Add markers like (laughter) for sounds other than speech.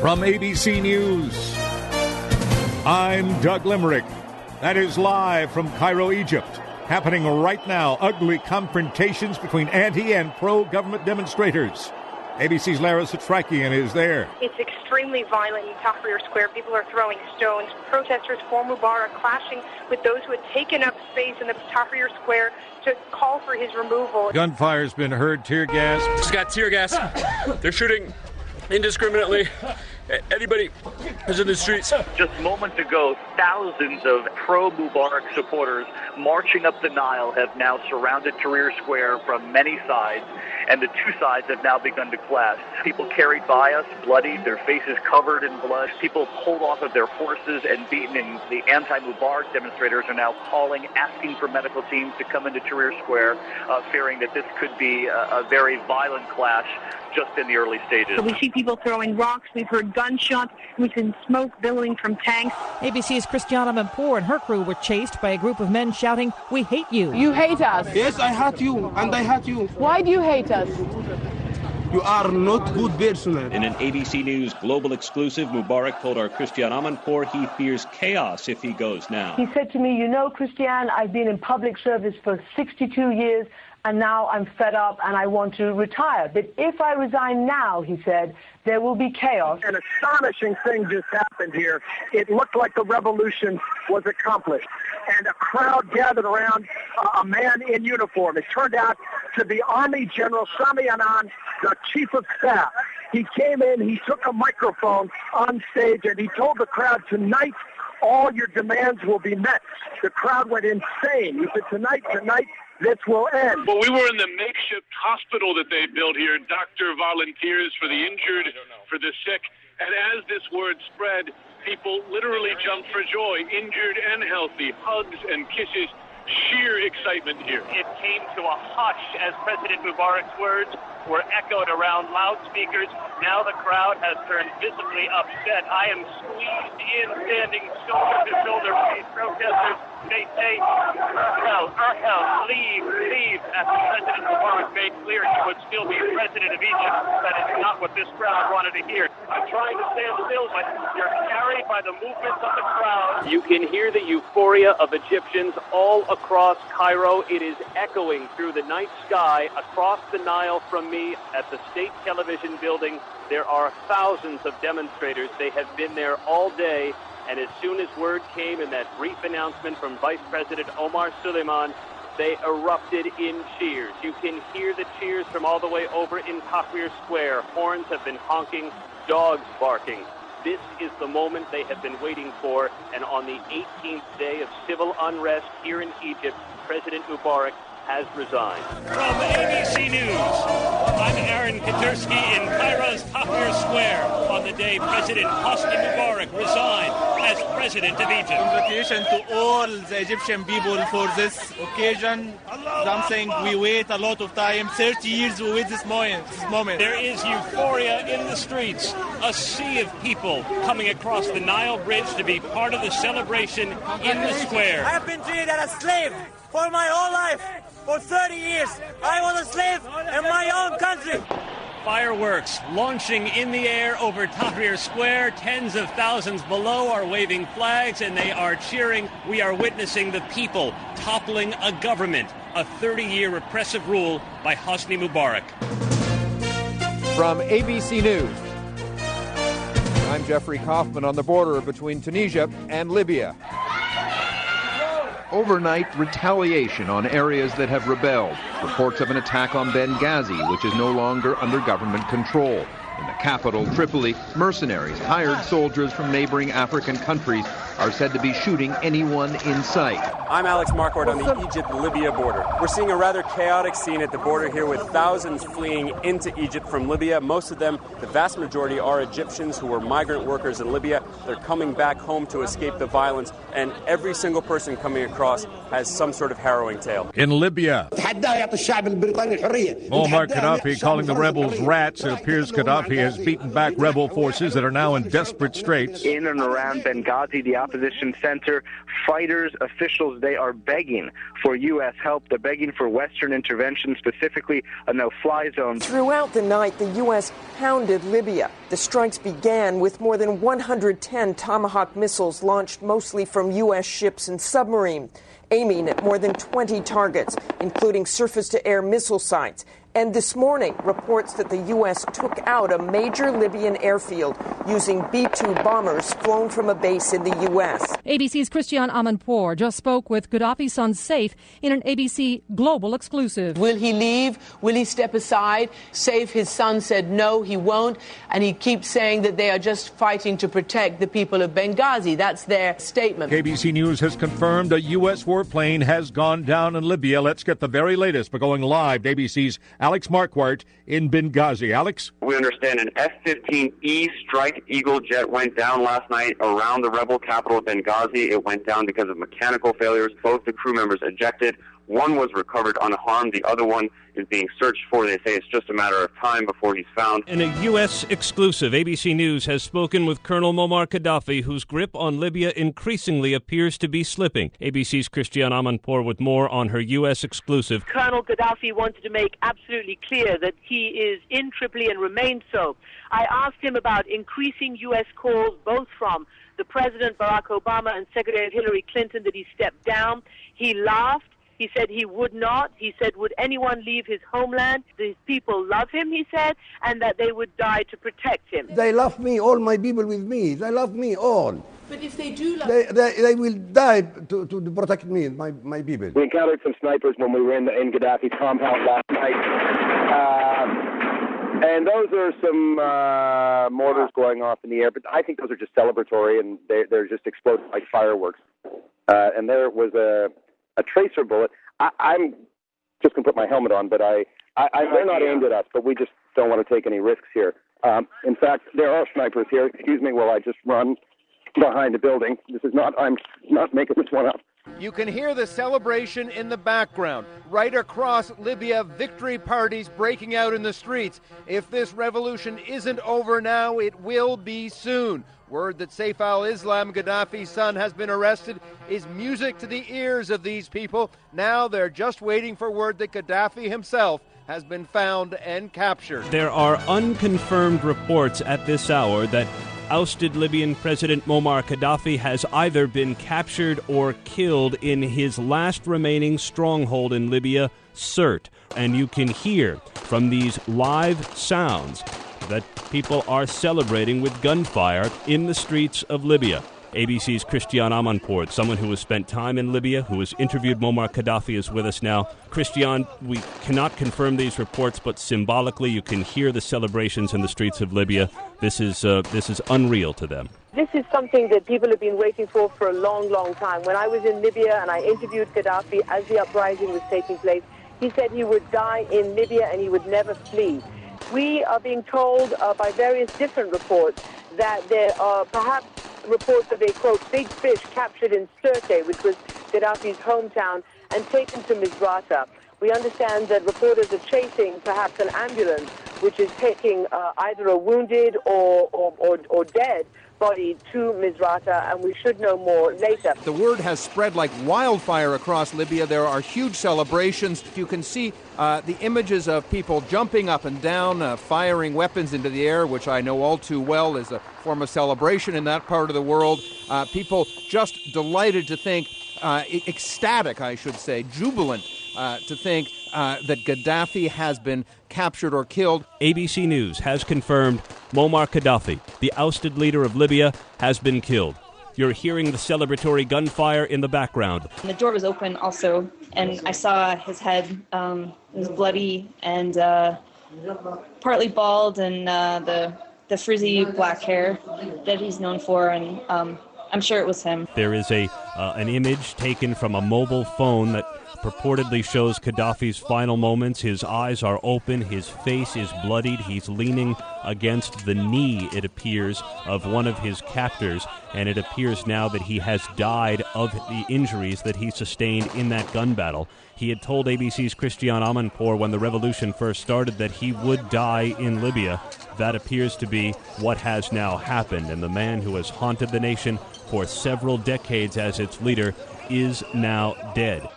From ABC News, I'm Doug Limerick. That is live from Cairo, Egypt. Happening right now, ugly confrontations between anti and pro government demonstrators. ABC's Lara Setrakian is there. It's extremely violent in Tahrir Square. People are throwing stones. Protesters for Mubarak clashing with those who had taken up space in the Tahrir Square to call for his removal. Gunfire's been heard, tear gas. Just got tear gas. (coughs) They're shooting indiscriminately. Anybody who's in the streets. Just moments ago, thousands of pro Mubarak supporters marching up the Nile have now surrounded Tahrir Square from many sides, and the two sides have now begun to clash. People carried by us, bloodied, their faces covered in blood. People pulled off of their horses and beaten, and the anti Mubarak demonstrators are now calling, asking for medical teams to come into Tahrir Square, uh, fearing that this could be a, a very violent clash just in the early stages. So we see people throwing rocks. We've heard gunshots. We've seen smoke billowing from tanks. ABC's Christiane Amanpour and her crew were chased by a group of men shouting, We hate you. You hate us. Yes, I hate you, and I hate you. Why do you hate us? You are not good person. In an ABC News global exclusive, Mubarak told our Christiane Amanpour he fears chaos if he goes now. He said to me, You know, Christiane, I've been in public service for 62 years and now I'm fed up and I want to retire. But if I resign now, he said, there will be chaos. An astonishing thing just happened here. It looked like the revolution was accomplished. And a crowd gathered around a man in uniform. It turned out to be Army General Sami Anan, the chief of staff. He came in, he took a microphone on stage, and he told the crowd, tonight all your demands will be met. The crowd went insane. He said, tonight, tonight, this will end. Well, we were in the makeshift hospital that they built here, doctor volunteers for the injured, for the sick. And as this word spread, people literally jumped for joy, injured and healthy, hugs and kisses, sheer excitement here. It came to a hush as President Mubarak's words were echoed around loudspeakers. Now the crowd has turned visibly upset. I am squeezed in, standing shoulder to shoulder with these protesters. They say, Erhel, Erhel, leave, leave, after President Mubarak made clear he would still be president of Egypt. That is not what this crowd wanted to hear. I'm trying to stand still, but you're carried by the movements of the crowd. You can hear the euphoria of Egyptians all across Cairo. It is echoing through the night sky across the Nile from me at the State Television Building. There are thousands of demonstrators. They have been there all day. And as soon as word came in that brief announcement from Vice President Omar Suleiman, they erupted in cheers. You can hear the cheers from all the way over in Tahrir Square. Horns have been honking, dogs barking. This is the moment they have been waiting for. And on the 18th day of civil unrest here in Egypt, President Mubarak has resigned. From ABC News, I'm Aaron Katersky in Cairo's Tahrir Square on the day President Hosni Mubarak resigned as president of Egypt. Congratulations to all the Egyptian people for this occasion. Something we wait a lot of time, 30 years we wait this moment. This moment. There is euphoria in the streets, a sea of people coming across the Nile Bridge to be part of the celebration in the square. I've been treated as a slave for my whole life. For 30 years, I was a slave in my own country. Fireworks launching in the air over Tahrir Square. Tens of thousands below are waving flags and they are cheering. We are witnessing the people toppling a government, a 30 year repressive rule by Hosni Mubarak. From ABC News, I'm Jeffrey Kofman on the border between Tunisia and Libya overnight retaliation on areas that have rebelled. Reports of an attack on Benghazi, which is no longer under government control. In the capital, Tripoli, mercenaries, hired soldiers from neighboring African countries, are said to be shooting anyone in sight. I'm Alex Marquardt on the Egypt-Libya border. We're seeing a rather chaotic scene at the border here with thousands fleeing into Egypt from Libya. Most of them, the vast majority, are Egyptians who were migrant workers in Libya. They're coming back home to escape the violence, and every single person coming across has some sort of harrowing tale. In Libya, Muammar Gaddafi calling the rebels rats. It appears Gaddafi Gaddafi has beaten back rebel forces that are now in desperate straits. In and around Benghazi, the opposition center, fighters, officials, they are begging for U.S. help. They're begging for Western intervention, specifically a no-fly zone. Throughout the night, the U.S. pounded Libya. The strikes began with more than 110 Tomahawk missiles launched mostly from U.S. ships and submarines aiming at more than 20 targets, including surface to air missile sites. And this morning, reports that the U.S. took out a major Libyan airfield using B 2 bombers flown from a base in the U.S. ABC's Christiane Amanpour just spoke with Gaddafi's son Saif in an ABC Global exclusive. Will he leave? Will he step aside? Saif, his son, said no, he won't. And he keeps saying that they are just fighting to protect the people of Benghazi. That's their statement. ABC News has confirmed a U.S. warplane has gone down in Libya. Let's get the very latest by going live to ABC's Alex Marquardt in Benghazi. Alex? We understand an F 15E Strike Eagle jet went down last night around the rebel capital of Benghazi. It went down because of mechanical failures. Both the crew members ejected. One was recovered unharmed. The other one is being searched for. They say it's just a matter of time before he's found. In a U.S. exclusive, ABC News has spoken with Colonel Muammar Gaddafi, whose grip on Libya increasingly appears to be slipping. ABC's Christiane Amanpour with more on her U.S. exclusive. Colonel Gaddafi wanted to make absolutely clear that he is in Tripoli and remains so. I asked him about increasing U.S. calls, both from the President Barack Obama and Secretary Hillary Clinton, that he stepped down. He laughed. He said he would not. He said, would anyone leave his homeland? His people love him, he said, and that they would die to protect him. They love me, all my people with me. They love me all. But if they do love They, they, they will die to, to protect me, my, my people. We encountered some snipers when we were in, the, in Gaddafi's compound last night. Uh, and those are some uh, mortars going off in the air, but I think those are just celebratory and they, they're just exploding like fireworks. Uh, and there was a, a tracer bullet. I, I'm just going to put my helmet on, but I, I, I they're not aimed at us, but we just don't want to take any risks here. Um, in fact, there are snipers here. Excuse me while I just run behind a building. This is not, I'm not making this one up. You can hear the celebration in the background. Right across Libya, victory parties breaking out in the streets. If this revolution isn't over now, it will be soon. Word that Saif al Islam, Gaddafi's son, has been arrested is music to the ears of these people. Now they're just waiting for word that Gaddafi himself has been found and captured. There are unconfirmed reports at this hour that ousted Libyan President Muammar Gaddafi has either been captured or killed in his last remaining stronghold in Libya, Sirte. And you can hear from these live sounds that people are celebrating with gunfire in the streets of Libya. ABC's Christiane Amanpour, someone who has spent time in Libya, who has interviewed Muammar Gaddafi, is with us now. Christiane, we cannot confirm these reports, but symbolically, you can hear the celebrations in the streets of Libya. This is uh, this is unreal to them. This is something that people have been waiting for for a long, long time. When I was in Libya and I interviewed Gaddafi as the uprising was taking place, he said he would die in Libya and he would never flee. We are being told uh, by various different reports that there are perhaps reports of a, quote, big fish captured in Sirte, which was Gaddafi's hometown, and taken to Misrata. We understand that reporters are chasing perhaps an ambulance which is taking uh, either a wounded or, or, or, or dead body to Misrata, and we should know more later. The word has spread like wildfire across Libya. There are huge celebrations. You can see uh, the images of people jumping up and down, uh, firing weapons into the air, which I know all too well is a form of celebration in that part of the world. Uh, people just delighted to think, uh, ecstatic, I should say, jubilant uh, to think uh, that Gaddafi has been captured or killed. ABC News has confirmed Muammar Gaddafi, the ousted leader of Libya, has been killed. You're hearing the celebratory gunfire in the background. The door was open also, and I saw his head. Um, it was bloody and uh, partly bald, and uh, the the frizzy black hair that he's known for, and um, I'm sure it was him. There is a, uh, an image taken from a mobile phone that purportedly shows Gaddafi's final moments. His eyes are open, his face is bloodied, he's leaning against the knee, it appears, of one of his captors, and it appears now that he has died of the injuries that he sustained in that gun battle. He had told ABC's Christiane Amanpour when the revolution first started that he would die in Libya. That appears to be what has now happened, and the man who has haunted the nation for several decades as its leader is now dead.